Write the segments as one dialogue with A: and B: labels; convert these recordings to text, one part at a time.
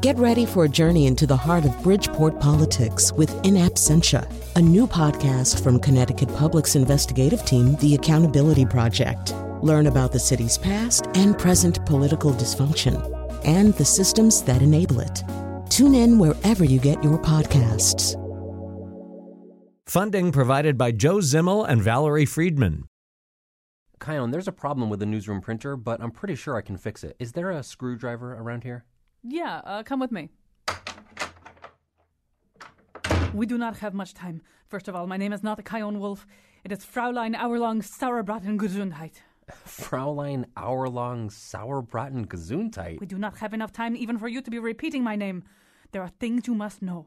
A: Get ready for a journey into the heart of Bridgeport politics with In Absentia, a new podcast from Connecticut Public's investigative team, The Accountability Project. Learn about the city's past and present political dysfunction and the systems that enable it. Tune in wherever you get your podcasts.
B: Funding provided by Joe Zimmel and Valerie Friedman.
C: Chion, there's a problem with the newsroom printer, but I'm pretty sure I can fix it. Is there a screwdriver around here?
D: Yeah, uh, come with me. We do not have much time. First of all, my name is not Chion Wolf. It is Fraulein Hourlong Sauerbraten Gesundheit.
C: Fraulein Hourlong Sauerbraten Gesundheit?
D: We do not have enough time even for you to be repeating my name. There are things you must know.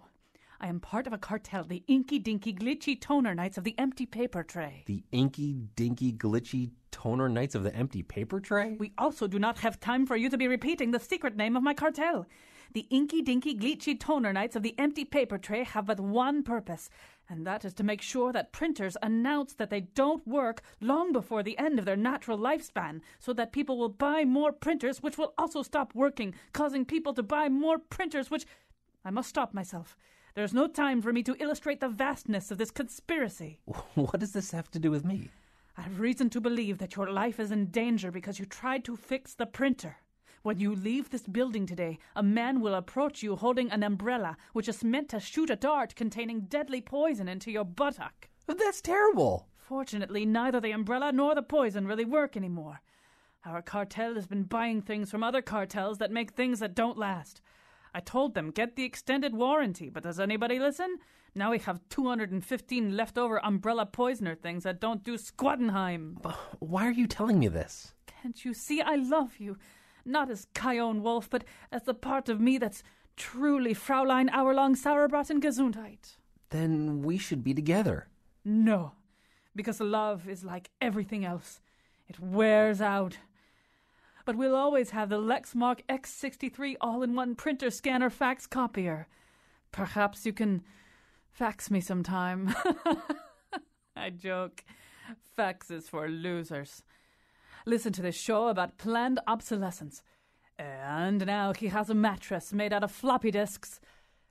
D: I am part of a cartel, the Inky Dinky Glitchy Toner Knights of the Empty Paper Tray.
C: The inky, dinky, glitchy toner knights of the empty paper tray?
D: We also do not have time for you to be repeating the secret name of my cartel. The Inky Dinky Glitchy Toner Knights of the Empty Paper Tray have but one purpose, and that is to make sure that printers announce that they don't work long before the end of their natural lifespan, so that people will buy more printers, which will also stop working, causing people to buy more printers, which. I must stop myself. There's no time for me to illustrate the vastness of this conspiracy.
C: What does this have to do with me?
D: I have reason to believe that your life is in danger because you tried to fix the printer. When you leave this building today, a man will approach you holding an umbrella which is meant to shoot a dart containing deadly poison into your buttock.
C: Oh, that's terrible.
D: Fortunately, neither the umbrella nor the poison really work anymore. Our cartel has been buying things from other cartels that make things that don't last. I told them get the extended warranty, but does anybody listen? Now we have 215 leftover umbrella poisoner things that don't do squattenheim.
C: Why are you telling me this?
D: Can't you see I love you? Not as Chion Wolf, but as the part of me that's truly Fraulein Hourlong Sauerbraten Gesundheit.
C: Then we should be together.
D: No, because love is like everything else. It wears out. But we'll always have the Lexmark X63 all in one printer scanner fax copier. Perhaps you can fax me sometime. I joke. Fax is for losers. Listen to this show about planned obsolescence. And now he has a mattress made out of floppy disks.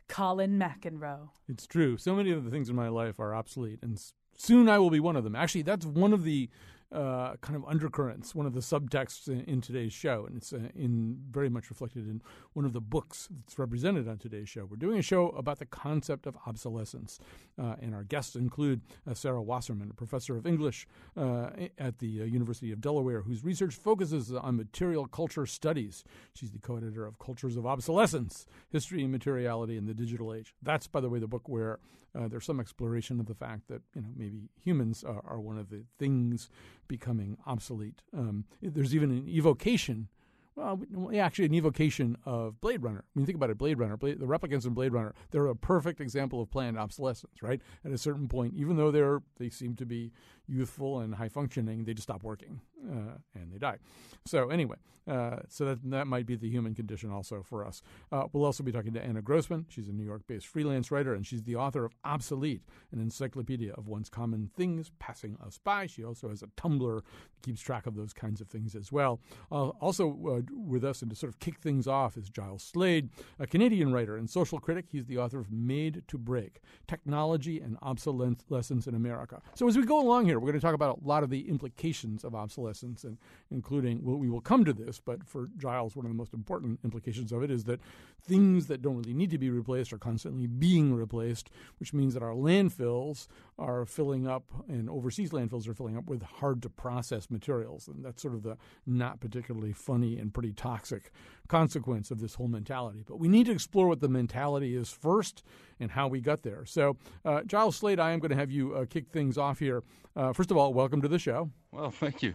D: Colin McEnroe.
E: It's true. So many of the things in my life are obsolete, and soon I will be one of them. Actually, that's one of the uh, kind of undercurrents, one of the subtexts in, in today's show, and it's uh, in very much reflected in one of the books that's represented on today's show. We're doing a show about the concept of obsolescence, uh, and our guests include uh, Sarah Wasserman, a professor of English uh, at the University of Delaware, whose research focuses on material culture studies. She's the co-editor of Cultures of Obsolescence: History and Materiality in the Digital Age. That's, by the way, the book where uh, there's some exploration of the fact that you know maybe humans are, are one of the things becoming obsolete. Um, there's even an evocation. Well, actually, an evocation of Blade Runner. I mean, think about it, Blade Runner, Blade, the replicants in Blade Runner, they're a perfect example of planned obsolescence, right? At a certain point, even though they're they seem to be youthful and high functioning, they just stop working uh, and they die. So anyway, uh, so that that might be the human condition also for us. Uh, we'll also be talking to Anna Grossman. She's a New York-based freelance writer, and she's the author of Obsolete, an encyclopedia of once common things passing us by. She also has a Tumblr that keeps track of those kinds of things as well. Uh, also uh, with us and to sort of kick things off is Giles Slade, a Canadian writer and social critic. He's the author of Made to Break: Technology and Obsolescence Lessons in America. So as we go along here, we're going to talk about a lot of the implications of obsolescence, and including well, we will come to this, but for Giles, one of the most important implications of it is that things that don't really need to be replaced are constantly being replaced, which means that our landfills are filling up, and overseas landfills are filling up with hard to process materials, and that's sort of the not particularly funny and pretty toxic consequence of this whole mentality. But we need to explore what the mentality is first and how we got there. So, uh, Giles Slade, I am going to have you uh, kick things off here. Uh, first of all, welcome to the show.
F: Well, thank you.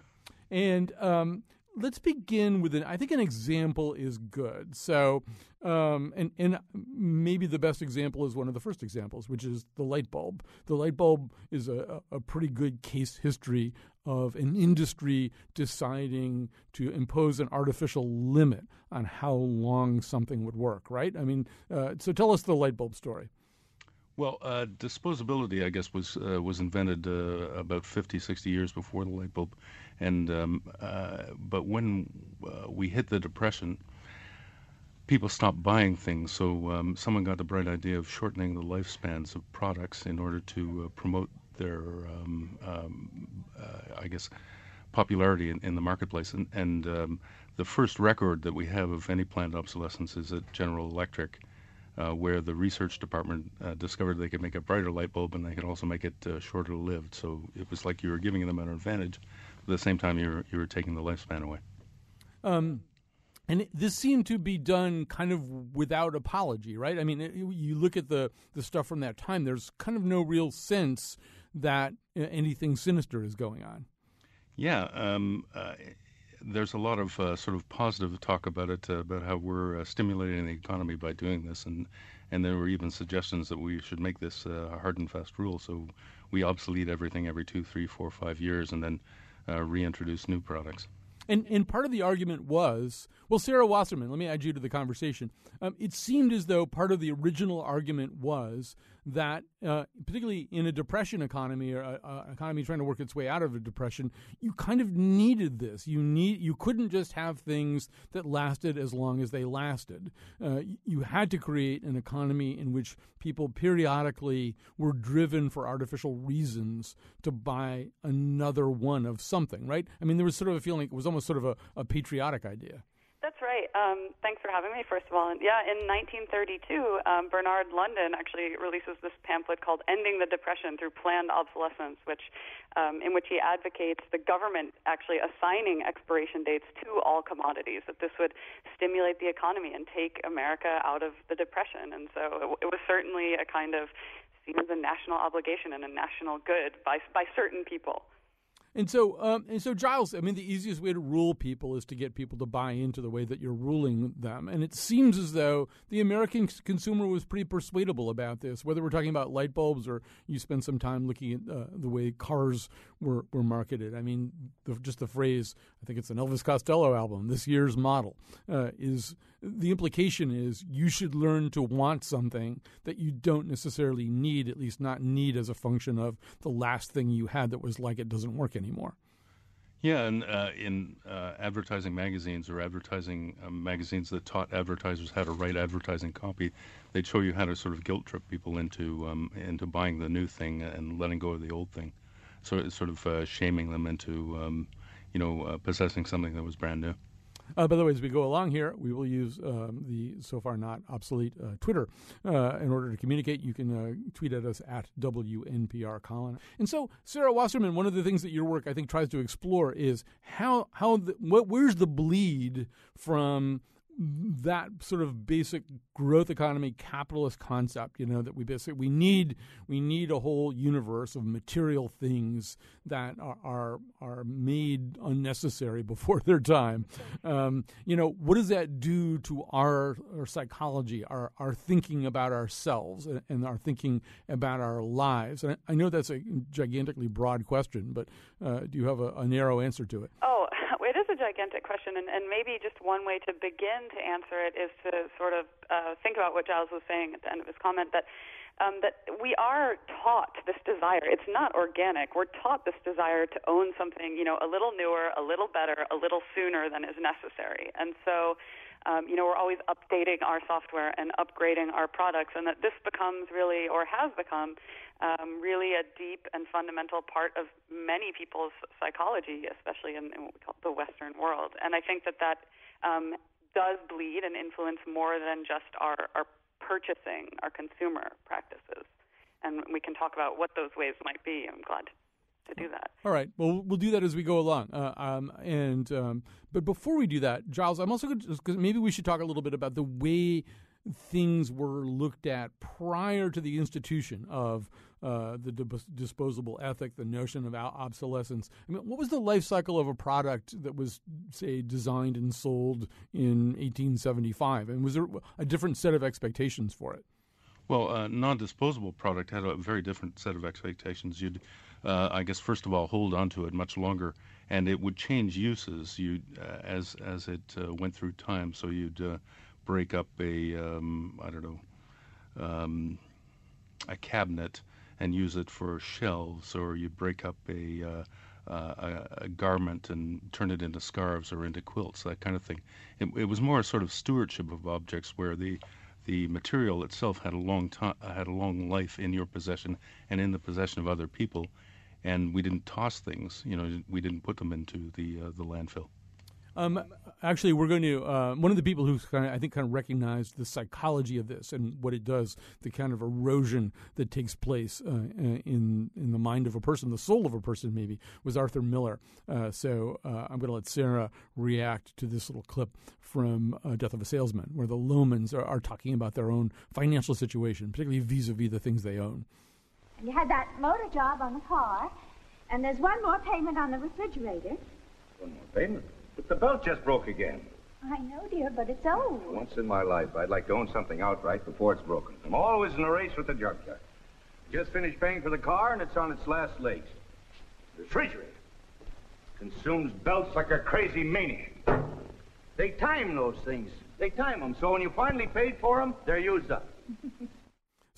E: And um, let's begin with an. I think an example is good. So, um, and and maybe the best example is one of the first examples, which is the light bulb. The light bulb is a, a pretty good case history of an industry deciding to impose an artificial limit on how long something would work. Right? I mean, uh, so tell us the light bulb story.
F: Well, uh, disposability, I guess, was uh, was invented uh, about 50, 60 years before the light bulb, and um, uh, but when uh, we hit the depression, people stopped buying things. So um, someone got the bright idea of shortening the lifespans of products in order to promote their, um, um, uh, I guess, popularity in, in, the marketplace. And, and um, the first record that we have of any planned obsolescence is at General Electric. Uh, where the research department uh, discovered they could make a brighter light bulb and they could also make it uh, shorter lived. So it was like you were giving them an advantage, but at the same time you were you were taking the lifespan away.
E: Um, and this seemed to be done kind of without apology, right? I mean, you look at the the stuff from that time. There's kind of no real sense that uh, anything sinister is going on.
F: Yeah, um, uh, there's a lot of uh, sort of positive talk about it, uh, about how we're uh, stimulating the economy by doing this, and and there were even suggestions that we should make this uh, a hard and fast rule, so we obsolete everything every two, three, four, five years, and then reintroduce new products.
E: And and part of the argument was, well, Sarah Wasserman, let me add you to the conversation. Um, it seemed as though part of the original argument was that, uh, particularly in a depression economy or an economy trying to work its way out of a depression, you kind of needed this. You need you couldn't just have things that lasted as long as they lasted. Uh, you had to create an economy in which people periodically were driven for artificial reasons to buy another one of something. Right? I mean, there was sort of a feeling it was almost sort of a, a patriotic idea.
G: Um, thanks for having me, first of all. And yeah, in 1932, um, Bernard London actually releases this pamphlet called "Ending the Depression Through Planned Obsolescence," which, um, in which he advocates the government actually assigning expiration dates to all commodities. That this would stimulate the economy and take America out of the depression. And so it, it was certainly a kind of seen as a national obligation and a national good by by certain people.
E: And so, um, and so, Giles. I mean, the easiest way to rule people is to get people to buy into the way that you're ruling them. And it seems as though the American consumer was pretty persuadable about this. Whether we're talking about light bulbs or you spend some time looking at uh, the way cars were were marketed. I mean, the, just the phrase. I think it's an Elvis Costello album. This year's model uh, is the implication is you should learn to want something that you don't necessarily need, at least not need as a function of the last thing you had that was like it doesn't work anymore.
F: Yeah, and uh, in uh, advertising magazines or advertising um, magazines that taught advertisers how to write advertising copy, they'd show you how to sort of guilt trip people into um, into buying the new thing and letting go of the old thing, so it's sort of uh, shaming them into um, you know uh, possessing something that was brand new.
E: Uh, by the way, as we go along here, we will use um, the so far not obsolete uh, Twitter uh, in order to communicate. You can uh, tweet at us at WNPR Colin. And so, Sarah Wasserman, one of the things that your work I think tries to explore is how how the, what, where's the bleed from that sort of basic growth economy capitalist concept you know that we basically we need we need a whole universe of material things that are are, are made unnecessary before their time. Um, you know what does that do to our, our psychology our our thinking about ourselves and, and our thinking about our lives? And I, I, know that's a gigantically broad question but uh, do you have a, a narrow answer to it?
G: Oh gigantic question, and, and maybe just one way to begin to answer it is to sort of uh, think about what Giles was saying at the end of his comment that um, that we are taught this desire. It's not organic. We're taught this desire to own something, you know, a little newer, a little better, a little sooner than is necessary. And so, um, you know, we're always updating our software and upgrading our products, and that this becomes really, or has become, um, really a deep and fundamental part of many people's psychology, especially in, in what we call the Western world. And I think that that um, does bleed and influence more than just our, our purchasing, our consumer practices. And we can talk about what those ways might be. I'm glad to do that.
E: All right. Well, we'll do that as we go along. Uh, um, and um, but before we do that, Giles, I'm also because maybe we should talk a little bit about the way things were looked at prior to the institution of uh, the disposable ethic, the notion of obsolescence. I mean, what was the life cycle of a product that was, say, designed and sold in 1875? And was there a different set of expectations for it?
F: Well, a non-disposable product had a very different set of expectations. You'd, uh, I guess, first of all, hold on to it much longer, and it would change uses you uh, as as it uh, went through time. So you'd uh, break up a um, I don't know um, a cabinet and use it for shelves, or you'd break up a uh, uh, a, a, garment and turn it into scarves or into quilts, that kind of thing. It, it, was more a sort of stewardship of objects where the the material itself had a long time, had a long life in your possession and in the possession of other people, and we didn't toss things. You know, we didn't put them into the uh, the landfill.
E: Um, actually, we're going to uh, one of the people who's kind of, I think kind of recognized the psychology of this and what it does, the kind of erosion that takes place uh, in in the mind of a person, the soul of a person, maybe was Arthur Miller. Uh, so uh, I'm going to let Sarah react to this little clip from uh, Death of a Salesman, where the Lomans are, are talking about their own financial situation, particularly vis-a-vis the things they own.
H: You had that motor job on the car, and there's one more payment on the refrigerator.
I: One more payment? But the belt just broke again.
H: I know, dear, but it's old.
I: Once in my life, I'd like to own something outright before it's broken. I'm always in a race with the junkyard. Just finished paying for the car, and it's on its last legs. The refrigerator consumes belts like a crazy maniac. They time those things. They time them, so when you finally paid for them, they're used up.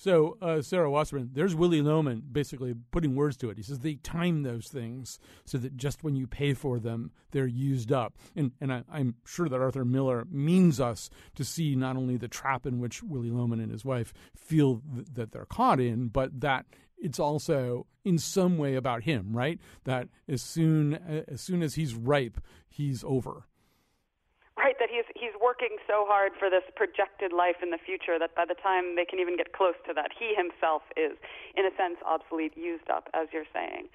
E: So, uh, Sarah Wasserman, there's Willy Loman basically putting words to it. He says they time those things so that just when you pay for them, they're used up. And, and I, am sure that Arthur Miller means us to see not only the trap in which Willy Loman and his wife feel th- that they're caught in, but that it's also in some way about him, right? That as soon as soon as he's ripe, he's over
G: he's he's working so hard for this projected life in the future that by the time they can even get close to that he himself is in a sense obsolete used up as you're saying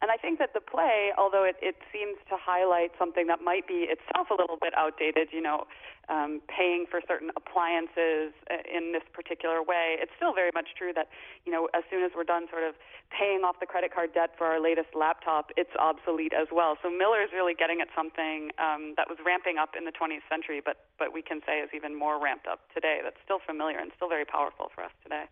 G: and I think that the play, although it, it seems to highlight something that might be itself a little bit outdated, you know, um, paying for certain appliances uh, in this particular way, it's still very much true that, you know, as soon as we're done sort of paying off the credit card debt for our latest laptop, it's obsolete as well. So Miller is really getting at something um, that was ramping up in the 20th century, but, but we can say is even more ramped up today. That's still familiar and still very powerful for us today.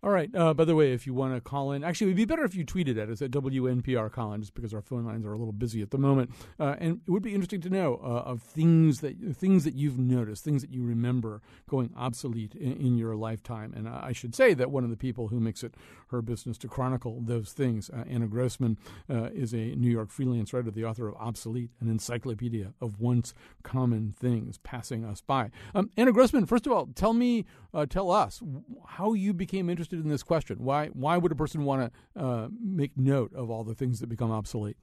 E: All right. Uh, by the way, if you want to call in, actually, it would be better if you tweeted at us at WNPR Colin, just because our phone lines are a little busy at the moment. Uh, and it would be interesting to know uh, of things that things that you've noticed, things that you remember going obsolete in, in, your lifetime. And I should say that one of the people who makes it her business to chronicle those things, uh, Anna Grossman, uh, is a New York freelance writer, the author of Obsolete, an encyclopedia of once common things passing us by. Um, Anna Grossman, first of all, tell me, uh, tell us how you became interested interested in this question. Why why would a person want to uh, make note of all the things that become obsolete?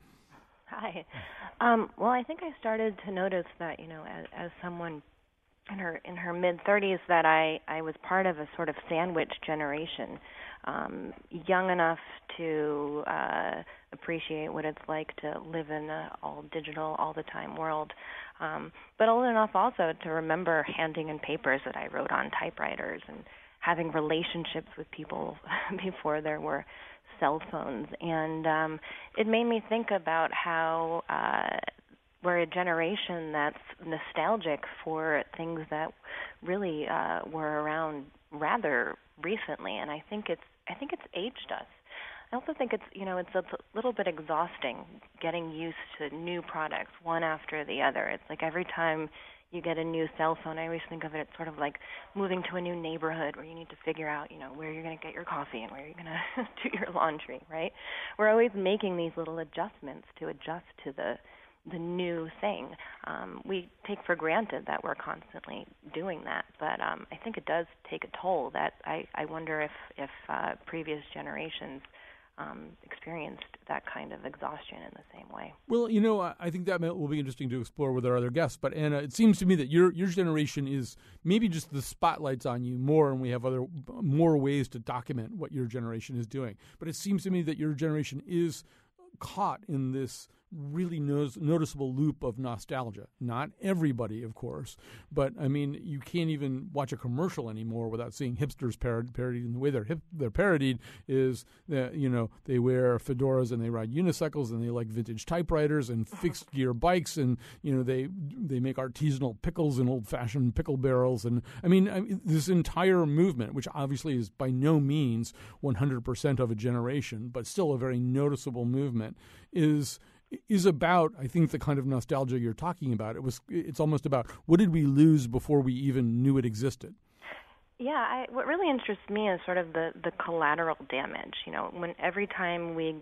J: Hi. Um, well, I think I started to notice that you know, as, as someone in her in her mid 30s, that I I was part of a sort of sandwich generation, um, young enough to uh, appreciate what it's like to live in a all digital all the time world, um, but old enough also to remember handing in papers that I wrote on typewriters and having relationships with people before there were cell phones and um it made me think about how uh we're a generation that's nostalgic for things that really uh were around rather recently and I think it's I think it's aged us. I also think it's you know it's a little bit exhausting getting used to new products one after the other. It's like every time you get a new cell phone, I always think of it as sort of like moving to a new neighborhood where you need to figure out, you know, where you're going to get your coffee and where you're going to do your laundry, right? We're always making these little adjustments to adjust to the the new thing. Um, we take for granted that we're constantly doing that, but um, I think it does take a toll. That I, I wonder if if uh, previous generations um, experienced that kind of exhaustion in the same way.
E: Well, you know, I think that will be interesting to explore with our other guests. But Anna, it seems to me that your your generation is maybe just the spotlights on you more, and we have other more ways to document what your generation is doing. But it seems to me that your generation is caught in this really noticeable loop of nostalgia. Not everybody, of course, but I mean, you can't even watch a commercial anymore without seeing hipsters parod- parodied. And the way they're hip- they're parodied is that you know they wear fedoras and they ride unicycles and they like vintage typewriters and fixed gear bikes and you know they they make artisanal pickles in old fashioned pickle barrels and I mean, I mean this entire movement, which obviously is by no means 100% of a generation, but still a very noticeable movement, is is about I think the kind of nostalgia you're talking about. It was it's almost about what did we lose before we even knew it existed.
J: Yeah, I, what really interests me is sort of the the collateral damage. You know, when every time we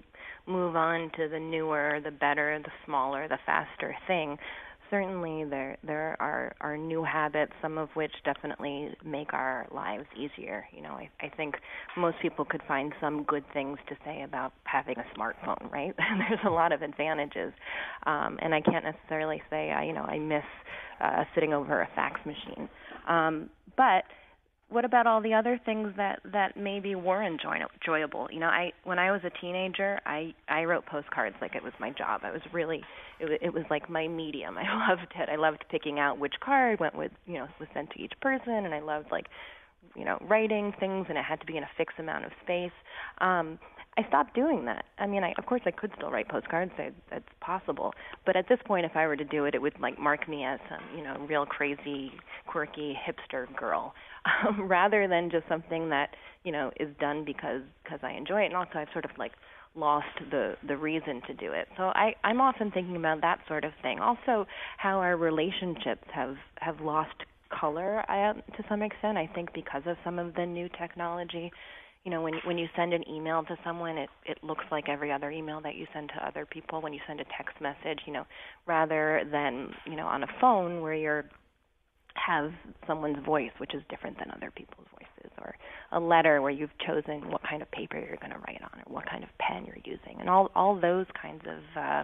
J: move on to the newer, the better, the smaller, the faster thing, certainly there there are are new habits, some of which definitely make our lives easier. You know, I, I think most people could find some good things to say about having a smartphone, right? There's a lot of advantages, um, and I can't necessarily say I you know I miss uh, sitting over a fax machine, um, but what about all the other things that that maybe were enjoy- enjoyable? You know i when i was a teenager i i wrote postcards like it was my job. I was really it was, it was like my medium. I loved it. I loved picking out which card went with you know was sent to each person and i loved like you know writing things and it had to be in a fixed amount of space. Um I stopped doing that. I mean, I, of course, I could still write postcards. I, that's possible. But at this point, if I were to do it, it would like mark me as some, you know, real crazy, quirky hipster girl, um, rather than just something that you know is done because because I enjoy it. And also, I've sort of like lost the the reason to do it. So I I'm often thinking about that sort of thing. Also, how our relationships have have lost color I, to some extent. I think because of some of the new technology you know when when you send an email to someone it it looks like every other email that you send to other people. When you send a text message you know rather than you know on a phone where you're have someone's voice which is different than other people's voices or a letter where you've chosen what kind of paper you're going to write on or what kind of pen you're using and all all those kinds of uh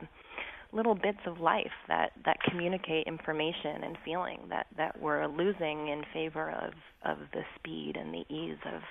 J: little bits of life that that communicate information and feeling that that we're losing in favor of of the speed and the ease of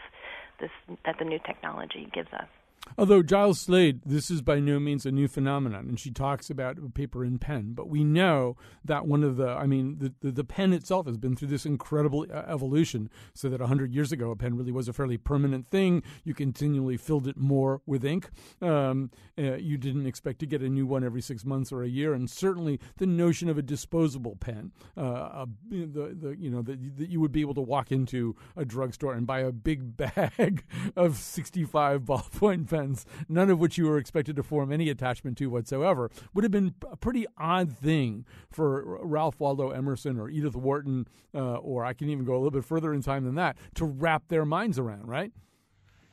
J: this that the new technology gives us.
E: Although Giles Slade, this is by no means a new phenomenon, and she talks about paper and pen. But we know that one of the, I mean, the, the, the pen itself has been through this incredible uh, evolution. So that 100 years ago, a pen really was a fairly permanent thing. You continually filled it more with ink. Um, uh, you didn't expect to get a new one every six months or a year. And certainly the notion of a disposable pen, uh, a, the, the, you know, that, that you would be able to walk into a drugstore and buy a big bag of 65 ballpoint pens, none of which you were expected to form any attachment to whatsoever, would have been a pretty odd thing for Ralph Waldo Emerson or Edith Wharton, uh, or I can even go a little bit further in time than that, to wrap their minds around, right?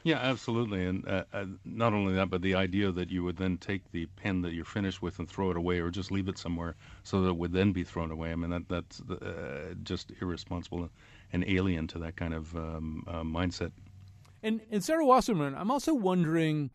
F: Yeah, absolutely, and uh, uh, not only that, but the idea that you would then take the pen that you're finished with and throw it away, or just leave it somewhere so that it would then be thrown away. I mean, that that's uh, just irresponsible and alien to that kind of um, uh, mindset.
E: And and Sarah Wasserman, I'm also wondering,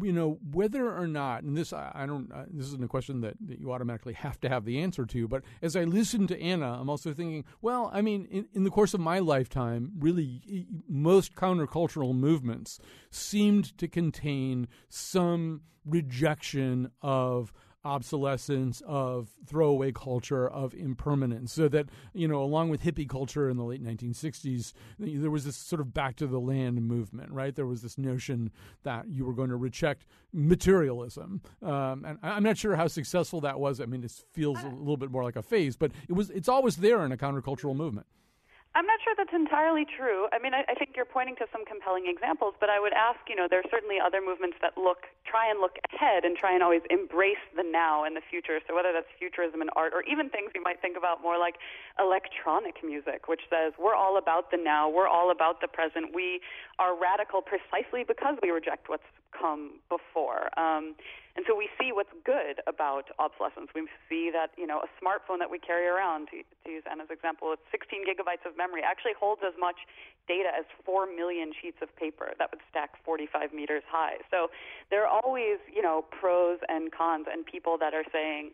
E: you know, whether or not, and this I, don't, uh, this isn't a question that, that you automatically have to have the answer to, but as I listen to Anna, I'm also thinking, well, I mean, in, in the course of my lifetime, really, most countercultural movements seemed to contain some rejection of obsolescence, of throwaway culture, of impermanence. So that, you know, along with hippie culture in the late 1960s, there was this sort of back to the land movement, right? There was this notion that you were going to reject materialism. Um, and I'm not sure how successful that was. I mean, it feels a little bit more like a phase, but it was, it's always there in a countercultural movement.
G: I'm not sure that's entirely true. I mean, I, I think you're pointing to some compelling examples, but I would ask, you know, there are certainly other movements that look, try and look ahead and try and always embrace the now and the future. So whether that's futurism in art or even things you might think about more like electronic music, which says we're all about the now, we're all about the present. We are radical precisely because we reject what's come before. Um, and so we see what's good about obsolescence. We see that, you know, a smartphone that we carry around, to, to use Anna's example, it's 16 gigabytes of memory, actually holds as much data as 4 million sheets of paper that would stack 45 meters high. So there are always, you know, pros and cons and people that are saying,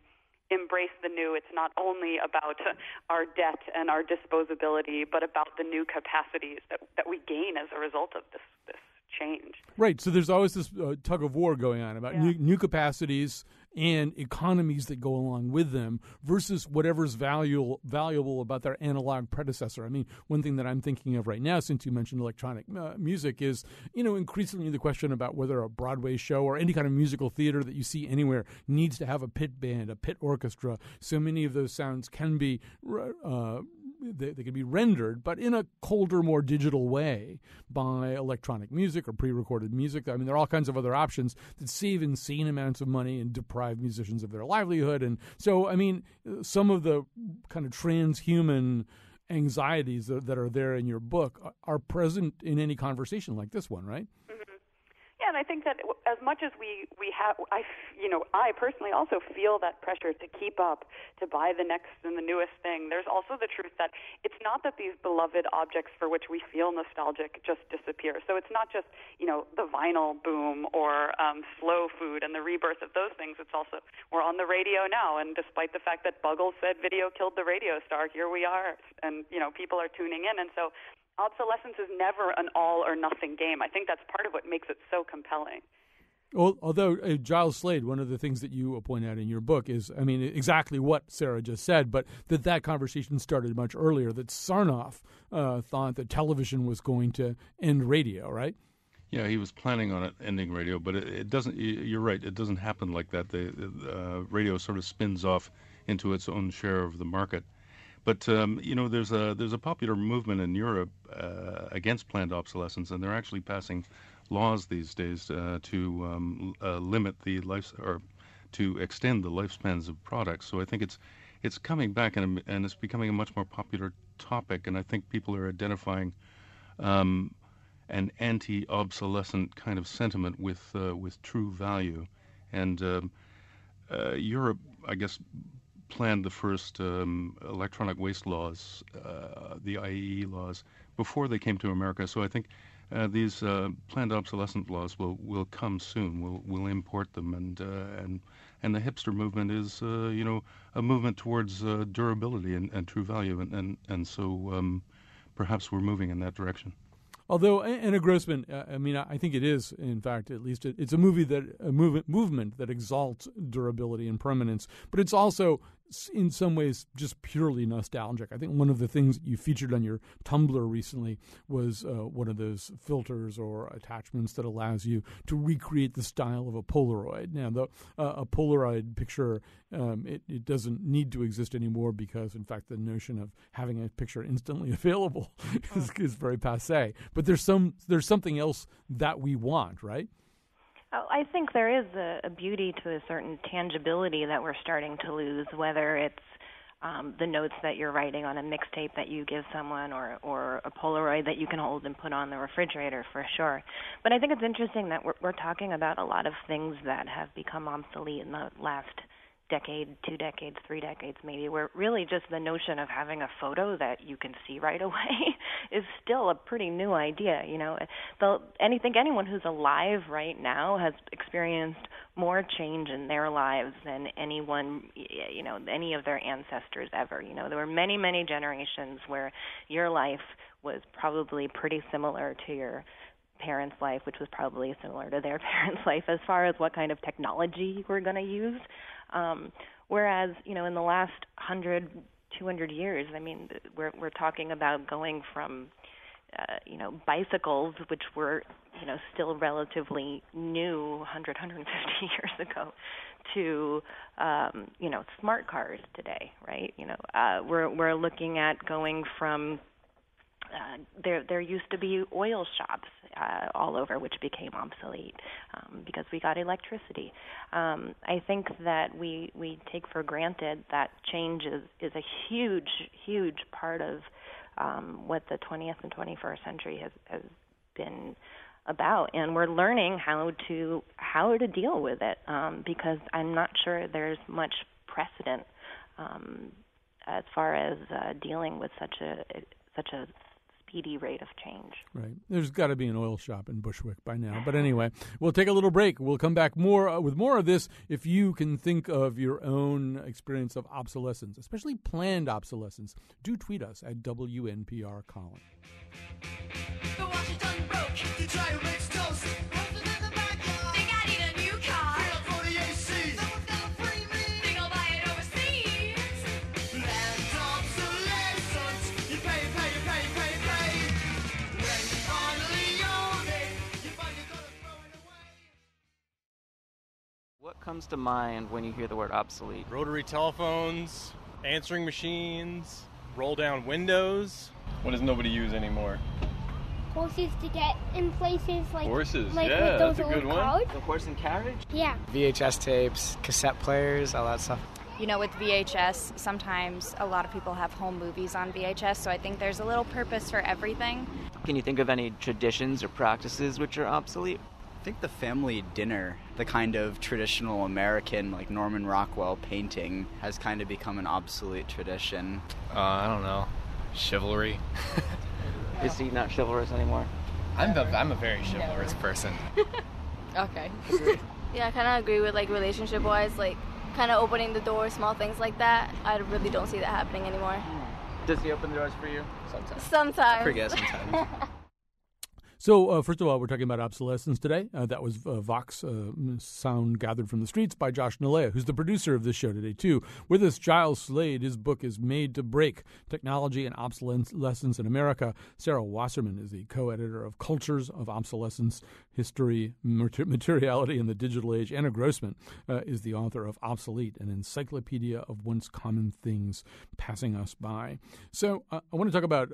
G: embrace the new. It's not only about our debt and our disposability, but about the new capacities that, that we gain as a result of this, this change.
E: Right. So there's always this uh, tug of war going on about
G: Yeah.
E: new, new capacities and economies that go along with them versus whatever's valuable valuable about their analog predecessor. I mean, one thing that I'm thinking of right now, since you mentioned electronic uh, music, is you know increasingly the question about whether a Broadway show or any kind of musical theater that you see anywhere needs to have a pit band, a pit orchestra. So many of those sounds can be. Uh, they, they can be rendered, but in a colder, more digital way by electronic music or pre-recorded music. I mean, there are all kinds of other options that save insane amounts of money and deprive musicians of their livelihood. And so, I mean, some of the kind of transhuman anxieties that, that are there in your book are present in any conversation like this one, right?
G: Yeah, and I think that as much as we we have, I you know, I personally also feel that pressure to keep up, to buy the next and the newest thing. There's also the truth that it's not that these beloved objects for which we feel nostalgic just disappear. So it's not just you know the vinyl boom or um, slow food and the rebirth of those things. It's also we're on the radio now, and despite the fact that Buggles said video killed the radio star, here we are, and you know people are tuning in, and so obsolescence is never an all or nothing game. I think that's part of what makes it so compelling.
E: Well, although uh, Giles Slade, one of the things that you point out in your book is, I mean, exactly what Sarah just said, but that that conversation started much earlier. That Sarnoff uh, thought that television was going to end radio, right?
F: Yeah, he was planning on it ending radio, but it, it doesn't. You're right; it doesn't happen like that. The uh, radio sort of spins off into its own share of the market. But um, you know, there's a there's a popular movement in Europe uh, against planned obsolescence, and they're actually passing laws these days uh, to um, uh, limit the life or to extend the lifespans of products. So I think it's it's coming back and and it's becoming a much more popular topic, and I think people are identifying. Um, an anti-obsolescent kind of sentiment with uh, with true value, and um, uh, Europe, I guess, planned the first um, electronic waste laws, uh, the IEE laws, before they came to America. So I think uh, these uh, planned obsolescence laws will, will come soon. We'll we'll import them, and uh, and and the hipster movement is uh, you know a movement towards uh, durability and, and true value, and and and so um, perhaps we're moving in that direction.
E: Although Anna Grossman, I mean, I think it is, in fact, at least it, it's a movie that a movement movement that exalts durability and permanence, but it's also in some ways just purely nostalgic. I think one of the things you featured on your Tumblr recently was uh, one of those filters or attachments that allows you to recreate the style of a Polaroid. Now, the, uh, a Polaroid picture um, it, it doesn't need to exist anymore because, in fact, the notion of having a picture instantly available is, is very passe. But there's some there's something else that we want, right?
J: Oh, I think there is a, a beauty to a certain tangibility that we're starting to lose, whether it's um, the notes that you're writing on a mixtape that you give someone, or or a Polaroid that you can hold and put on the refrigerator for sure. But I think it's interesting that we're, we're talking about a lot of things that have become obsolete in the last decade, two decades, three decades maybe, where really just the notion of having a photo that you can see right away is still a pretty new idea. You know, the, I think anyone who's alive right now has experienced more change in their lives than anyone, you know, any of their ancestors ever. You know, there were many, many generations where your life was probably pretty similar to your parents' life, which was probably similar to their parents' life as far as what kind of technology we're going to use. Um, whereas, you know, in the last 100, 200 years, I mean, we're we're talking about going from uh, you know, bicycles, which were, you know, still relatively new 100, 150 years ago, to, um, you know, smart cars today, right? You know, uh, we're we're looking at going from uh, there there used to be oil shops uh, all over, which became obsolete um, because we got electricity. Um, I think that we we take for granted that change is is a huge huge part of um, what the 20th and 21st century has has been about, and we're learning how to how to deal with it um, because I'm not sure there's much precedent um, as far as uh, dealing with such a such a speedy rate of change.
E: Right. There's got to be an oil shop in Bushwick by now. But anyway, we'll take a little break. We'll come back more uh, with more of this if you can think of your own experience of obsolescence, especially planned obsolescence. Do tweet us at WNPR Colin.
K: Comes to mind when you hear the word obsolete?
L: Rotary telephones, answering machines, roll down windows.
M: What does nobody use anymore?
N: Horses to get in places like
M: horses.
N: Like
M: yeah,
N: with those
M: that's a good
N: old
M: one.
K: The horse and carriage.
N: Yeah.
O: VHS tapes, cassette players, all that stuff. you know, with VHS, sometimes a lot of people have home movies on VHS, so I think there's a little purpose for everything.
K: Can you think of any traditions or practices which are obsolete?
P: I think the family dinner, the kind of traditional American, like Norman Rockwell painting, has kind of become an obsolete tradition.
M: Uh, I don't know. Chivalry.
K: Is he not chivalrous anymore?
M: I'm a, I'm a very chivalrous person.
Q: Okay. yeah, I kind of agree with like relationship wise, like kind of opening the door, small things like that. I really don't see that happening anymore.
K: Does he open the doors for you?
M: Sometimes.
Q: Sometimes.
P: Forget sometimes.
E: So, uh, first of all, we're talking about obsolescence today. Uh, that was uh, Vox uh, sound gathered from the streets by Josh Nilaya, who's the producer of this show today, too. With us, Giles Slade. His book is Made to Break Technology and Obsolescence in America. Sarah Wasserman is the co editor of Cultures of Obsolescence History, Materiality in the Digital Age. Anna Grossman uh, is the author of Obsolete, an encyclopedia of once common things passing us by. So, uh, I want to talk about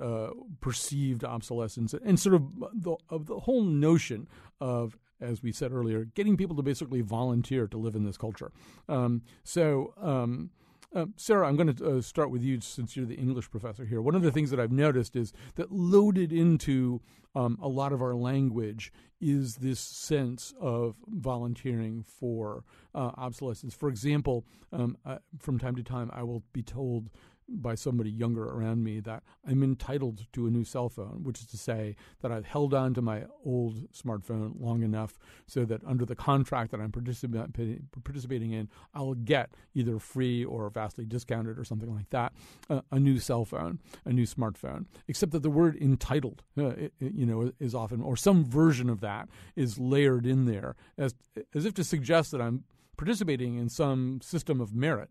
E: perceived obsolescence and sort of the of the whole notion of as we said earlier, getting people to basically volunteer to live in this culture. Um, so, um, uh, Sarah, I'm going to uh, start with you since you're the English professor here. One of the things that I've noticed is that loaded into um, a lot of our language is this sense of volunteering for uh, obsolescence. For example, um, uh, from time to time, I will be told by somebody younger around me that I'm entitled to a new cell phone, which is to say that I've held on to my old smartphone long enough so that under the contract that I'm participating participating in, I'll get either free or vastly discounted or something like that uh, a new cell phone, a new smartphone. Except that the word entitled, uh, it, you know, is often or some version of that is layered in there as as if to suggest that I'm participating in some system of merit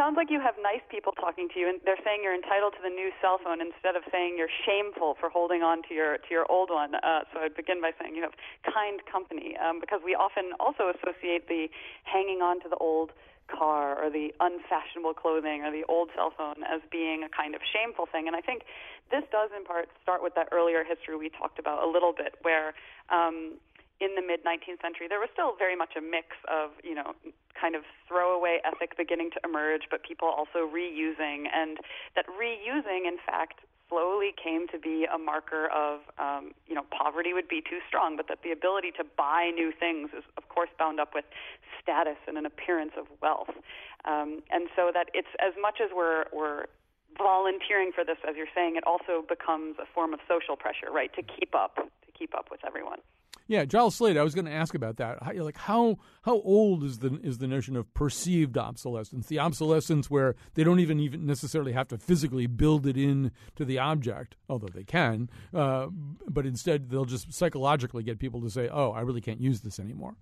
G: sounds like you have nice people talking to you, and they're saying you're entitled to the new cell phone instead of saying you're shameful for holding on to your to your old one. Uh, so I'd begin by saying you have kind company, um, because we often also associate the hanging on to the old car or the unfashionable clothing or the old cell phone as being a kind of shameful thing. And I think this does in part start with that earlier history we talked about a little bit, where um, in the mid 19th century, there was still very much a mix of, you know, kind of throwaway ethic beginning to emerge, but people also reusing. And that reusing, in fact, slowly came to be a marker of, um, you know, poverty would be too strong, but that the ability to buy new things is, of course, bound up with status and an appearance of wealth. Um, and so that it's as much as we're, we're volunteering for this, as you're saying, it also becomes a form of social pressure, right, to keep up, to keep up with everyone.
E: Yeah, Giles Slade. I was going to ask about that. How, like how how old is the is the notion of perceived obsolescence? The obsolescence where they don't even even necessarily have to physically build it in to the object, although they can, uh, but instead they'll just psychologically get people to say, "Oh, I really can't use this anymore."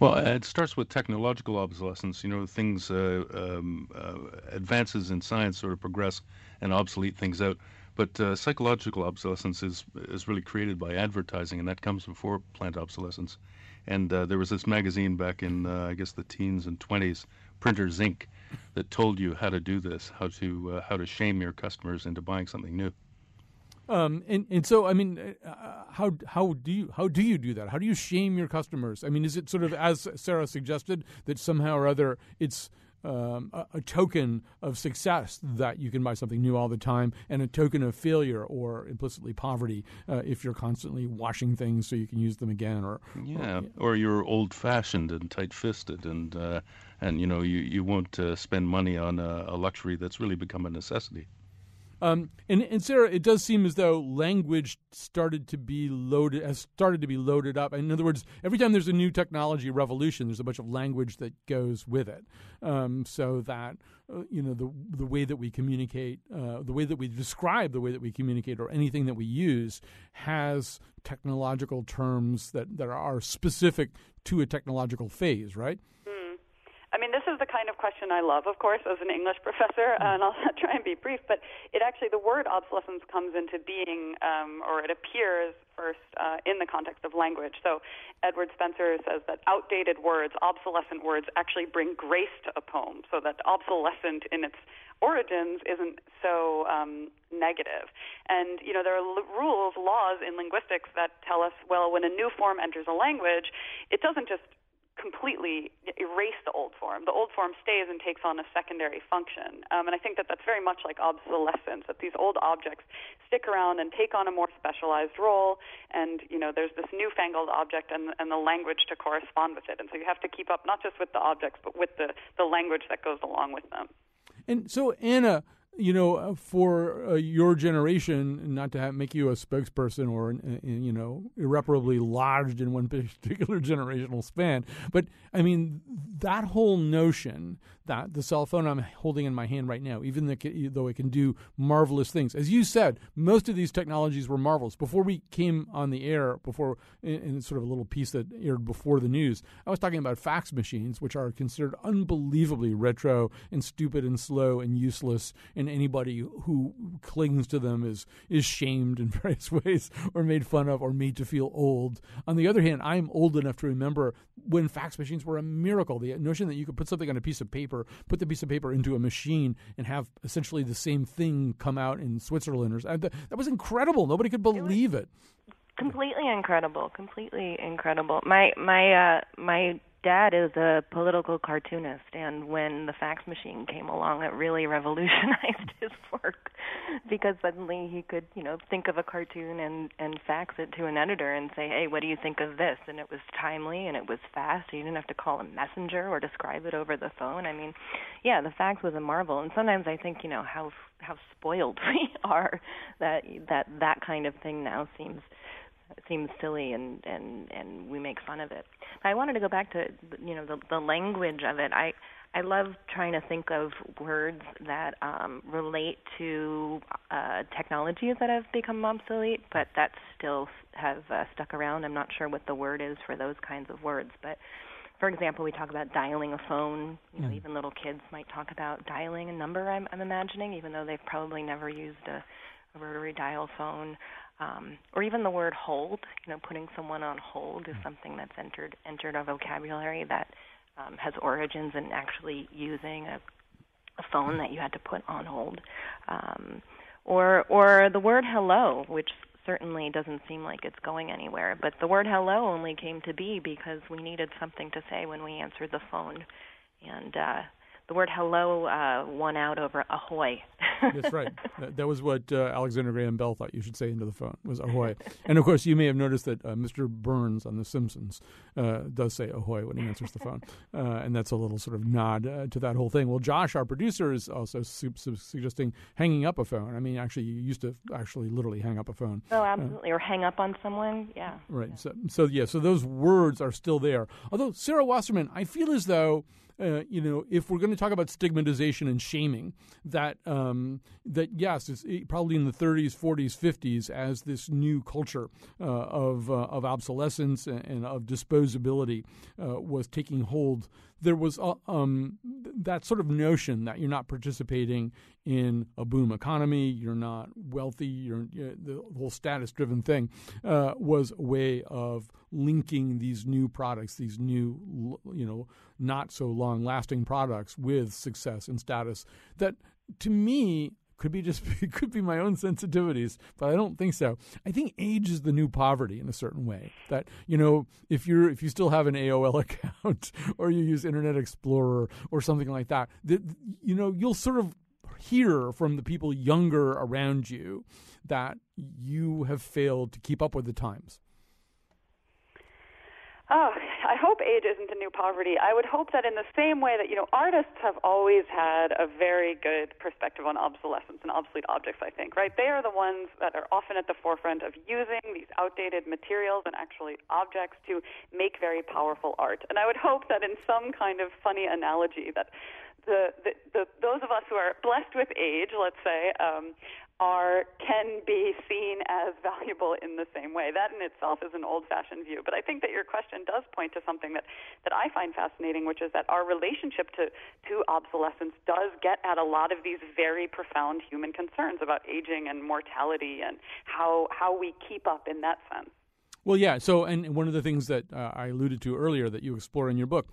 F: Well, it starts with technological obsolescence. You know, things uh, um, uh, advances in science sort of progress and obsolete things out. But uh, psychological obsolescence is is really created by advertising, and that comes before planned obsolescence. And uh, there was this magazine back in uh, I guess the teens and twenties, Printers' Ink, that told you how to do this, how to uh, how to shame your customers into buying something new.
E: Um, and and so I mean, uh, how how do you how do you do that? How do you shame your customers? I mean, is it sort of as Sarah suggested that somehow or other it's um, a, a, token of success that you can buy something new all the time, and a token of failure or implicitly poverty uh, if you're constantly washing things so you can use them again. Or
F: yeah, or, or you're old-fashioned and tight-fisted, and uh, and you know you you won't uh, spend money on a, a luxury that's really become a necessity.
E: Um, and, and Sarah, it does seem as though language started to be loaded, has started to be loaded up. In other words, every time there's a new technology revolution, there's a bunch of language that goes with it, um, so that uh, you know the the way that we communicate, uh, the way that we describe the way that we communicate, or anything that we use, has technological terms that that are specific to a technological phase, right?
G: I mean, this is the kind of question I love, of course, as an English professor, and I'll try and be brief. But it actually, the word obsolescence comes into being, um, or it appears first uh, in the context of language. So Edward Spenser says that outdated words, obsolescent words, actually bring grace to a poem. So that obsolescent in its origins isn't so um, negative. And you know, there are l- rules, laws in linguistics that tell us, well, when a new form enters a language, it doesn't just completely erase the old form. The old form stays and takes on a secondary function. Um, and I think that that's very much like obsolescence, that these old objects stick around and take on a more specialized role. And, you know, there's this newfangled object and, and the language to correspond with it. And so you have to keep up not just with the objects, but with the, the language that goes along with them.
E: And so, Anna, you know, uh, for uh, your generation, not to have, make you a spokesperson or, uh, you know, irreparably lodged in one particular generational span, but I mean, that whole notion that the cell phone I'm holding in my hand right now, even though it can do marvelous things, as you said, most of these technologies were marvelous. Before we came on the air, before in sort of a little piece that aired before the news, I was talking about fax machines, which are considered unbelievably retro and stupid and slow and useless and anybody who clings to them is is shamed in various ways or made fun of or made to feel old. On the other hand, I'm old enough to remember when fax machines were a miracle. The notion that you could put something on a piece of paper, put the piece of paper into a machine, and have essentially the same thing come out in Switzerland or that was incredible. Nobody could believe it
J: completely incredible completely incredible my my uh my dad is a political cartoonist and when the fax machine came along it really revolutionized his work because suddenly he could you know think of a cartoon and and fax it to an editor and say hey what do you think of this? And it was timely and it was fast. You didn't have to call a messenger or describe it over the phone. I mean yeah the fax was a marvel. And sometimes i think you know how how spoiled we are that that that kind of thing now seems seems silly and and and we make fun of it. I wanted to go back to you know the the language of it. I I love trying to think of words that um, relate to uh, technologies that have become obsolete, but that still have uh, stuck around. I'm not sure what the word is for those kinds of words, but for example, we talk about dialing a phone. You know, mm. even little kids might talk about dialing a number. I'm, I'm imagining, even though they've probably never used a, a rotary dial phone um, or even the word hold. You know, putting someone on hold is hmm. something that's entered entered our vocabulary that um, has origins in actually using a, a phone that you had to put on hold. Um, or or the word hello, which certainly doesn't seem like it's going anywhere. But the word hello only came to be because we needed something to say when we answered the phone, and uh, the word hello uh, won out over ahoy.
E: That's right. That, that was what uh, Alexander Graham Bell thought you should say into the phone was ahoy. and of course, you may have noticed that uh, Mr. Burns on The Simpsons uh, does say ahoy when he answers the phone, uh, and that's a little sort of nod uh, to that whole thing. Well, Josh, our producer, is also su- su- suggesting hanging up a phone. I mean, actually, you used to actually literally hang up a phone.
J: Oh, absolutely, or hang up on someone. Yeah.
E: Right.
J: Yeah.
E: So, so yeah. So those words are still there. Although Sarah Wasserman, I feel as though uh, you know, if we're going to talk about stigmatization and shaming, that um, that yes, it's probably in the 30s, 40s, 50s as this new culture uh, of uh, of obsolescence and, of disposability uh, was taking hold. There was uh, um, that sort of notion that you're not participating in a boom economy, you're not wealthy, you're, you're the whole status-driven thing was a way of linking these new products, these new, you know, not so long lasting products with success and status that to me could be just could be my own sensitivities, but I don't think so. I think age is the new poverty in a certain way. That you know, if you're if you still have an AOL account or you use Internet Explorer or something like that, that you know you'll sort of hear from the people younger around you that you have failed to keep up with the times.
G: Oh, I hope age isn't a new poverty. I would hope that in the same way that, you know, artists have always had a very good perspective on obsolescence and obsolete objects, I think, right? They are the ones that are often at the forefront of using these outdated materials and actually objects to make very powerful art. And I would hope that in some kind of funny analogy that the, the, the those of us who are blessed with age, let's say, um, are can be seen as valuable in the same way. That in itself is an old-fashioned view, but I think that your question does point to something that that I find fascinating, which is that our relationship to to obsolescence does get at a lot of these very profound human concerns about aging and mortality and how how we keep up in that sense.
E: Well, yeah. So, and one of the things that uh, I alluded to earlier that you explore in your book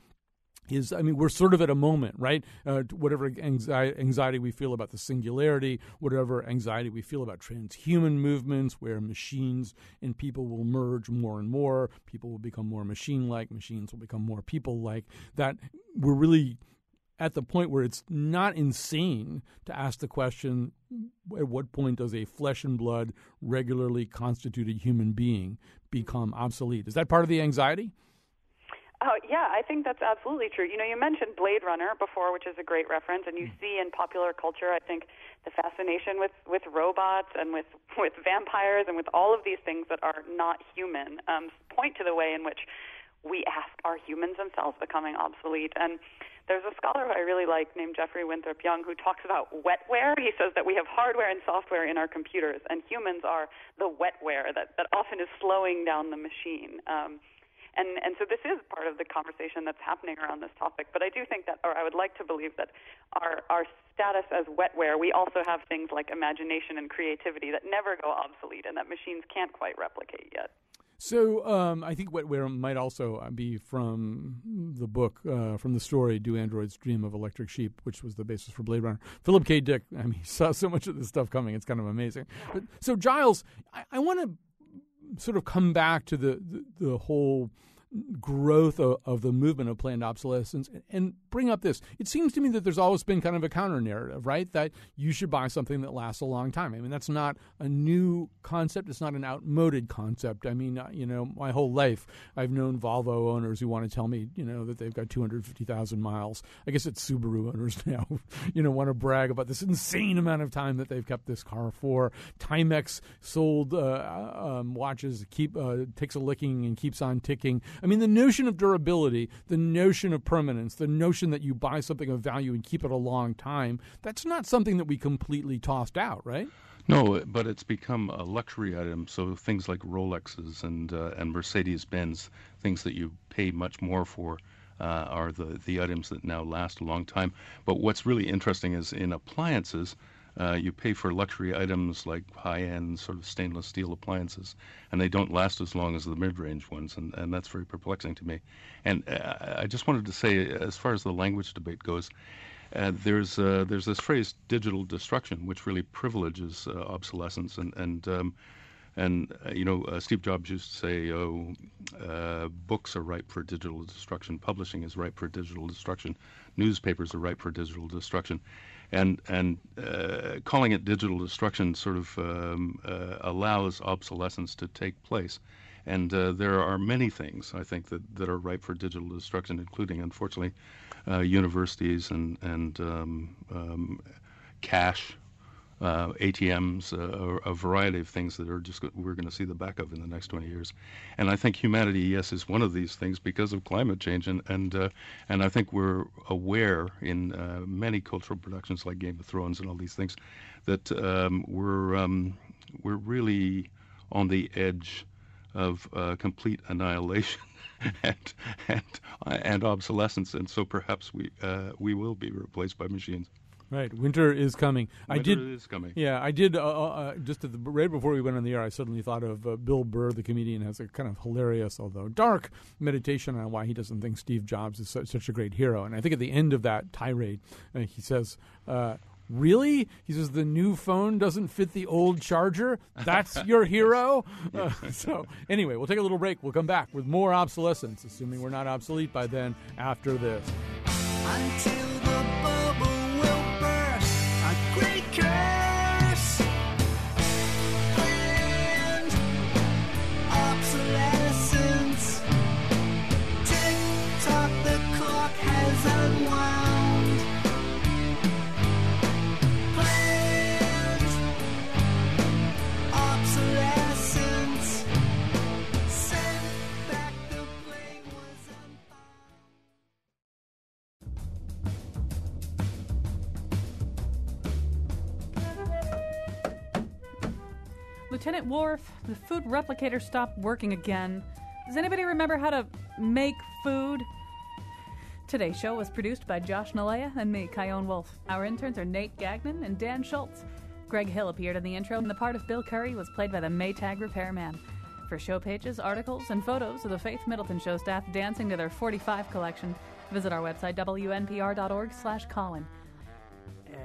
E: is I mean we're sort of at a moment, right? Uh, whatever anxiety, anxiety we feel about the singularity, whatever anxiety we feel about transhuman movements, where machines and people will merge more and more, people will become more machine-like, machines will become more people-like. That we're really at the point where it's not insane to ask the question at what point does a flesh and blood regularly constituted human being become obsolete is that part of the anxiety
G: Oh, yeah, I think that's absolutely true. You know, you mentioned Blade Runner before, which is a great reference, and you mm. see in popular culture, I think, the fascination with, with robots and with, with vampires and with all of these things that are not human um, point to the way in which we ask, are humans themselves becoming obsolete? And there's a scholar who I really like named Geoffrey Winthrop Young who talks about wetware. He says that we have hardware and software in our computers, and humans are the wetware that, that often is slowing down the machine. Um, and, and so this is part of the conversation that's happening around this topic. But I do think that, or I would like to believe that our, our status as wetware, we also have things like imagination and creativity that never go obsolete and that machines can't quite replicate yet.
E: So um, I think wetware might also be from the book, uh, from the story "Do Androids Dream of Electric Sheep," which was the basis for Blade Runner. Philip K. Dick, I mean, saw so much of this stuff coming; it's kind of amazing. But so Giles, I, I want to sort of come back to the, the, the whole growth of, of, the movement of planned obsolescence and bring up this. It seems to me that there's always been kind of a counter narrative, right? That you should buy something that lasts a long time. I mean, that's not a new concept. It's not an outmoded concept. I mean, uh, you know, my whole life I've known Volvo owners who want to tell me, you know, that they've got 250,000 miles. I guess it's Subaru owners now, you know, want to brag about this insane amount of time that they've kept this car for. Timex sold uh, uh um, watches, keep uh, takes a licking and keeps on ticking. I mean, the notion of durability, the notion of permanence, the notion that you buy something of value and keep it a long time, that's not something that we completely tossed out, right?
F: No, but it's become a luxury item. So things like Rolexes and uh, and Mercedes Benz, things that you pay much more for, uh, are the the items that now last a long time. But what's really interesting is in appliances, uh, you pay for luxury items like high-end sort of stainless steel appliances, and they don't last as long as the mid-range ones, and, and that's very perplexing to me. And uh, I just wanted to say, as far as the language debate goes, uh, there's uh, there's this phrase digital destruction, which really privileges uh, obsolescence, and and um, and uh, you know Steve Jobs used to say, "Oh, books are ripe for digital destruction. Publishing is ripe for digital destruction. Newspapers are ripe for digital destruction." And and uh, calling it digital destruction sort of um, uh, allows obsolescence to take place. And uh, there are many things I think that, that are ripe for digital destruction, including, unfortunately, uh, universities and and um, um, cash uh, ATMs, uh, a variety of things that are just we're going to see the back of in the next 20 years. And I think humanity, yes, is one of these things because of climate change, and and uh, and I think we're aware in uh, many cultural productions like Game of Thrones and all these things that um, we're um, we're really on the edge of complete annihilation. and and and obsolescence, and so perhaps we uh, we will be replaced by machines.
E: Right, winter is coming.
F: Winter
E: I did.
F: is coming.
E: Yeah, I did. Uh, uh, uh, just at the right before we went on the air, I suddenly thought of uh, Bill Burr, the comedian, has a kind of hilarious, although dark, meditation on why he doesn't think Steve Jobs is such, such a great hero. And I think at the end of that tirade, uh, he says. Uh, really? He says the new phone doesn't fit the old charger. That's your hero. Uh, so anyway, we'll take a little break. We'll come back with more obsolescence, assuming we're not obsolete by then. After this. Until
D: Lieutenant Worf, the food replicator stopped working again. Does anybody remember how to make food? Today's show was produced by Josh Nalea and me, Chion Wolf. Our interns are Nate Gagnon and Dan Schultz. Greg Hill appeared in the intro, and the part of Bill Curry was played by the Maytag repairman. For show pages, articles, and photos of the Faith Middleton Show staff dancing to their 45 collection, Visit our website, wnpr.org slash Colin.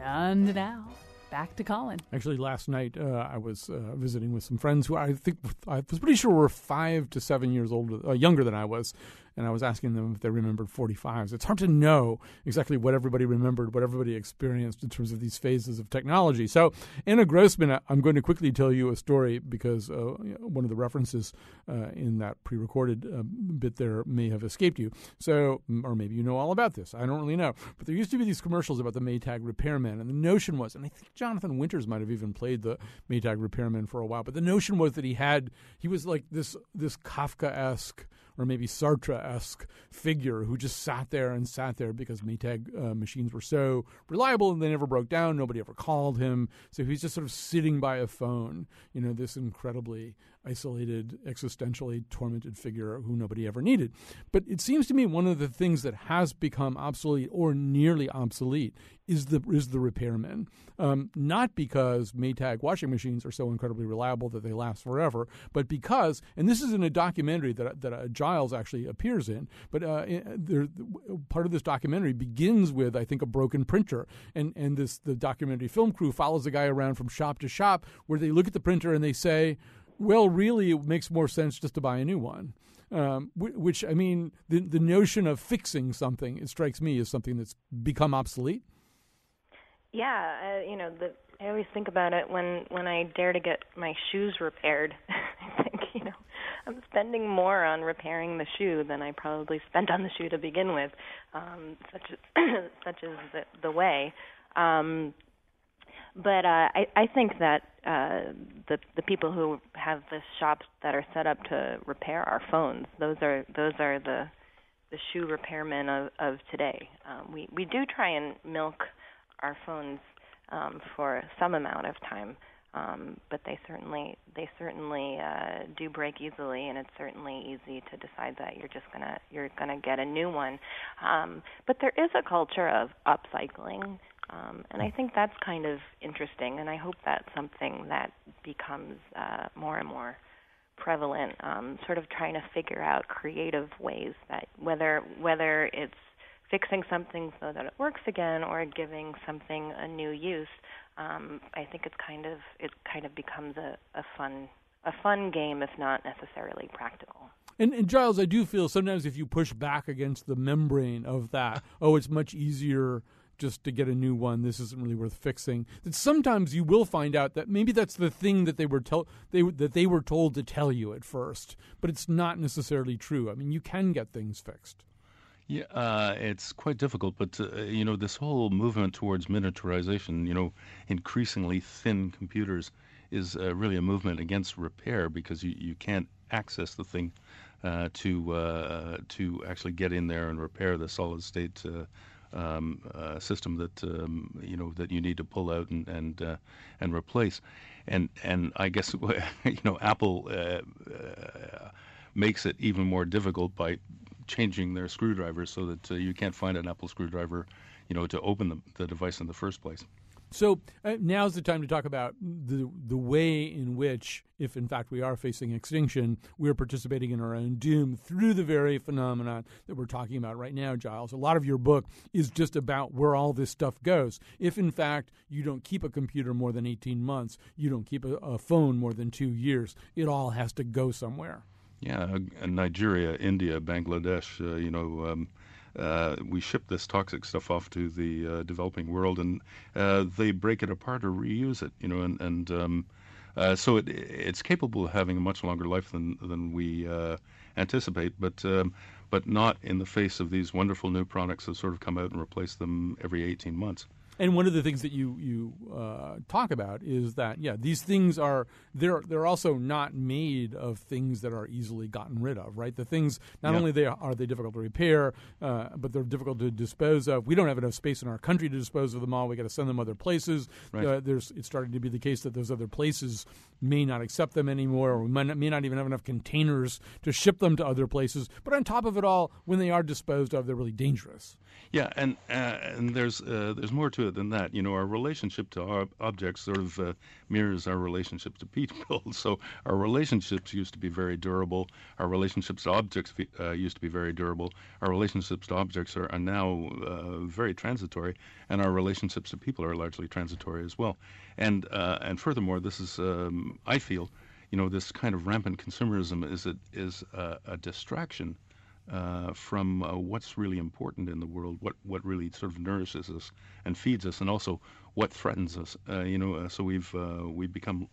D: And now, back to Colin.
E: Actually, last night uh, I was uh, visiting with some friends who I think I was pretty sure were five to seven years old, uh, younger than I was, and I was asking them if they remembered 45s. It's hard to know exactly what everybody remembered, what everybody experienced in terms of these phases of technology. So, Anna Grossman, I'm going to quickly tell you a story because uh, one of the references uh, in that pre recorded uh, bit there may have escaped you. So, or maybe you know all about this. I don't really know. But there used to be these commercials about the Maytag repairman, and the notion was, and I think Jonathan Winters might have even played the Maytag repairman for a while, but the notion was that he had, he was like this, this Kafka esque or maybe Sartre esque figure who just sat there and sat there because Maytag uh, machines were so reliable and they never broke down. Nobody ever called him. So he's just sort of sitting by a phone, you know, this incredibly isolated, existentially tormented figure who nobody ever needed. But it seems to me one of the things that has become obsolete or nearly obsolete is the is the repairman. Um, not because Maytag washing machines are so incredibly reliable that they last forever, but because, and this is in a documentary that that uh, Giles actually appears in. But uh, there, part of this documentary begins with, I think, a broken printer, and and this the documentary film crew follows the guy around from shop to shop where they look at the printer and they say well, really, it makes more sense just to buy a new one. Um, which I mean, the the notion of fixing something, it strikes me as something that's become obsolete.
J: Yeah, uh, you know, the, I always think about it when when I dare to get my shoes repaired. I think you know, I'm spending more on repairing the shoe than I probably spent on the shoe to begin with. Um, such as, such is the, the way. Um, but uh, I, I think that uh, the the people who have the shops that are set up to repair our phones, those are those are the the shoe repairmen of, of today. Um, we we do try and milk our phones um, for some amount of time, um, but they certainly they certainly uh, do break easily, and it's certainly easy to decide that you're just gonna you're gonna get a new one. Um, but there is a culture of upcycling um, and I think that's kind of interesting, and I hope that's something that becomes uh, more and more prevalent. Um, sort of trying to figure out creative ways that whether whether it's fixing something so that it works again or giving something a new use. Um, I think it's kind of it kind of becomes a, a fun a fun game, if not necessarily practical.
E: And, and, Giles, I do feel sometimes if you push back against the membrane of that, oh, it's much easier just to get a new one. This isn't really worth fixing. That sometimes you will find out that maybe that's the thing that they were tell they that they were told to tell you at first, but it's not necessarily true. I mean, you can get things fixed.
F: Yeah, uh, it's quite difficult, but uh, you know this whole movement towards miniaturization, you know, increasingly thin computers, is uh, really a movement against repair because you, you can't access the thing uh, to uh, to actually get in there and repair the solid state uh, um, uh, system that um, you know that you need to pull out and and uh, and replace, and and I guess you know Apple uh, uh, makes it even more difficult by changing their screwdrivers so that uh, you can't find an Apple screwdriver, you know, to open the, the device in the first place.
E: So uh, now's the time to talk about the the way in which, if in fact we are facing extinction, we're participating in our own doom through the very phenomenon that we're talking about right now, Giles. A lot of your book is just about where all this stuff goes. If in fact you don't keep a computer more than eighteen months, you don't keep a, a phone more than two years, it all has to go somewhere.
F: Yeah, uh, Nigeria, India, Bangladesh, uh, you know. Um, uh, we ship this toxic stuff off to the uh, developing world, and uh, they break it apart or reuse it. You know, and and um, uh, so it it's capable of having a much longer life than than we uh, anticipate, but. Um, but not in the face of these wonderful new products that sort of come out and replace them every 18 months.
E: And one of the things that you you uh, talk about is that yeah, these things are they're they're also not made of things that are easily gotten rid of, right? The things not only they are they difficult to repair, uh, but they're difficult to dispose of. We don't have enough space in our country to dispose of them all. We got to send them other places.
F: Right.
E: Uh, there's it's starting to be the case that those other places may not accept them anymore, or we might not, may not even have enough containers to ship them to other places. But on top of it all, when they are disposed of, they're really dangerous.
F: Yeah, and uh, and there's uh, there's more to it than that. You know, our relationship to ob- objects sort of uh, mirrors our relationship to people. so our relationships used to be very durable. Our relationships to objects uh, used to be very durable. Our relationships to objects are, are now uh, very transitory, and our relationships to people are largely transitory as well. And uh, and furthermore, this is um, I feel, you know, this kind of rampant consumerism is a, is a, a distraction uh, from uh, what's really important in the world, what what really sort of nourishes us and feeds us, and also what threatens us. Uh, you know, uh, so we've uh, we've become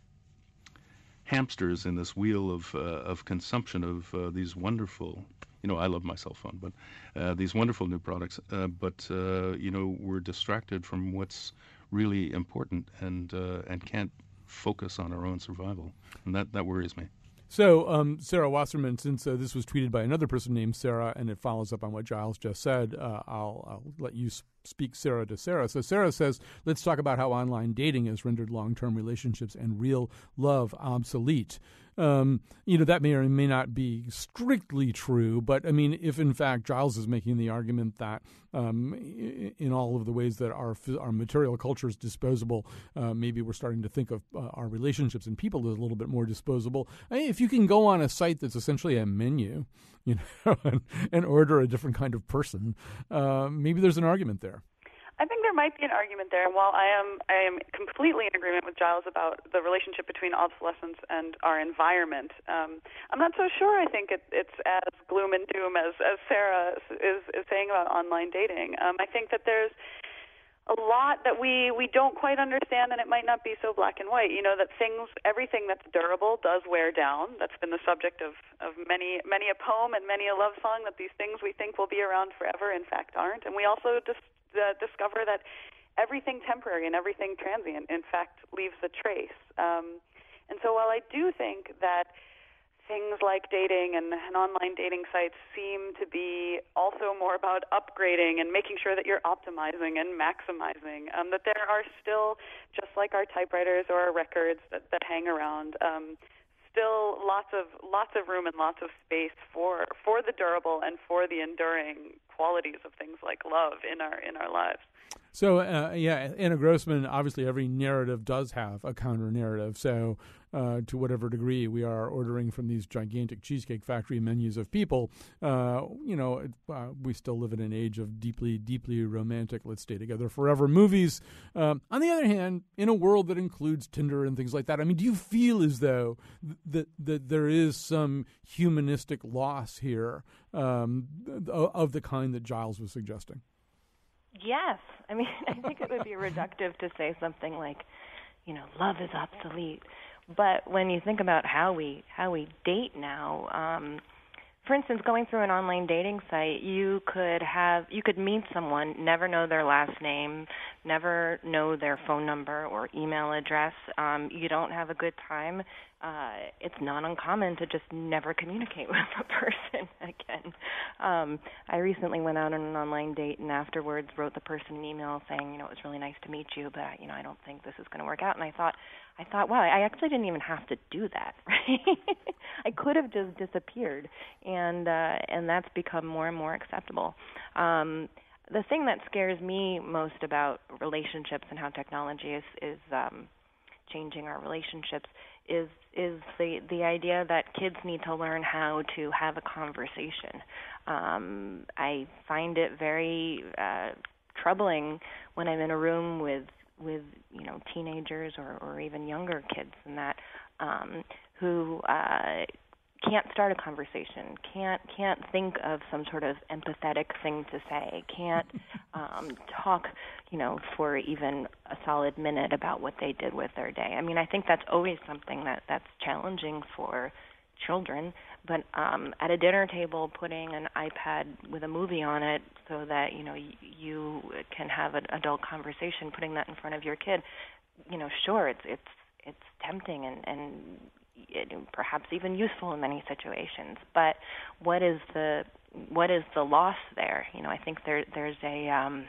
F: hamsters in this wheel of uh, of consumption of these wonderful. You know, I love my cell phone, but these wonderful new products. but you know, we're distracted from what's really important and and can't focus on our own survival, and that that worries me.
E: So, um, Sarah Wasserman, since uh, this was tweeted by another person named Sarah, and it follows up on what Giles just said, uh, I'll, I'll, let you speak Sarah to Sarah. So, Sarah says, let's talk about how online dating has rendered long term relationships and real love obsolete. Um, you know, that may or may not be strictly true, but I mean, if in fact Giles is making the argument that um, in all of the ways that our our material culture is disposable, uh, maybe we're starting to think of uh, our relationships and people as a little bit more disposable. I mean, if you can go on a site that's essentially a menu, you know, and, and order a different kind of person, uh, maybe there's an argument there.
G: I think there might be an argument there. And while I am I am completely in agreement with Giles about the relationship between obsolescence and our environment, um, I'm not so sure. I think it, it's as gloom and doom as as Sarah is is saying about online dating. Um, I think that there's a lot that we we don't quite understand and it might not be so black and white you know that things everything that's durable does wear down that's been the subject of of many many a poem and many a love song that these things we think will be around forever in fact aren't and we also just uh, discover that everything temporary and everything transient, in fact, leaves a trace. Um, and so while I do think that things like dating and, and online dating sites seem to be also more about upgrading and making sure that you're optimizing and maximizing, um, that there are still, just like our typewriters or our records that, that hang around, um, still lots of lots of room and lots of space for for the durable and for the enduring qualities of things like love in our in our lives.
E: So uh, yeah, Anna Grossman. Obviously, every narrative does have a counter narrative. So uh, to whatever degree we are ordering from these gigantic cheesecake factory menus of people, uh, you know, uh, we still live in an age of deeply, deeply romantic "let's stay together forever" movies. Um, on the other hand, in a world that includes Tinder and things like that, I mean, do you feel as though th- that that there is some humanistic loss here um, of the kind that Giles was suggesting?
J: Yes. I mean, I think it would be reductive to say something like, you know, love is obsolete. But when you think about how we how we date now, um, for instance, going through an online dating site, you could have you could meet someone, never know their last name, never know their phone number or email address. Um, you don't have a good time. Uh, it's not uncommon to just never communicate with a person again. Um, I recently went out on an online date and afterwards wrote the person an email saying, you know, it was really nice to meet you, but you know, I don't think this is going to work out. And I thought, I thought, wow, I actually didn't even have to do that. Right? I could have just disappeared, and uh, and that's become more and more acceptable. Um, the thing that scares me most about relationships and how technology is is um, changing our relationships is is the the idea that kids need to learn how to have a conversation. Um, I find it very uh, troubling when I'm in a room with with you know teenagers or, or even younger kids than that um, who uh, can't start a conversation, can't can't think of some sort of empathetic thing to say, can't um, talk, you know, for even a solid minute about what they did with their day. I mean, I think that's always something that that's challenging for children, but um, at a dinner table, putting an iPad with a movie on it so that you know y- you can have an adult conversation, putting that in front of your kid, you know, sure, it's it's it's tempting and and it, perhaps even useful in many situations. But what is the what is the loss there? You know, I think there there's a um,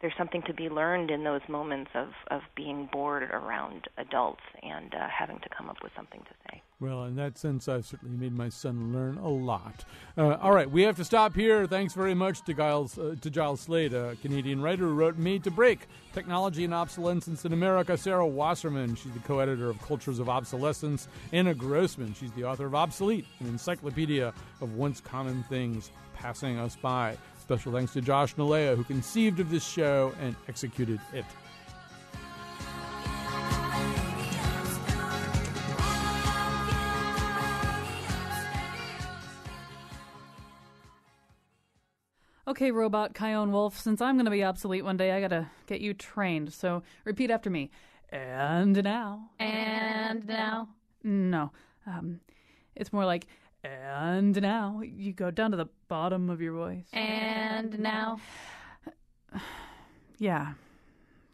J: there's something to be learned in those moments of of being bored around adults and uh, having to come up with something to say.
E: Well, in that sense, I've certainly made my son learn a lot. Uh, all right, we have to stop here. Thanks very much to Giles uh, to Giles Slade, a Canadian writer who wrote "Made to Break: Technology and Obsolescence in America." Sarah Wasserman, she's the co-editor of Cultures of Obsolescence. Anna Grossman, she's the author of Obsolete, an encyclopedia of once common things passing us by. Special thanks to Josh Nalea, who conceived of this show and executed it.
D: Okay, robot Chion Wolf, since I'm going to be obsolete one day, I got to get you trained. So repeat after me. And now.
Q: And now.
D: No. Um, it's more like, and now. You go down to the bottom of your voice.
Q: And now.
D: Yeah,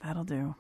D: that'll do.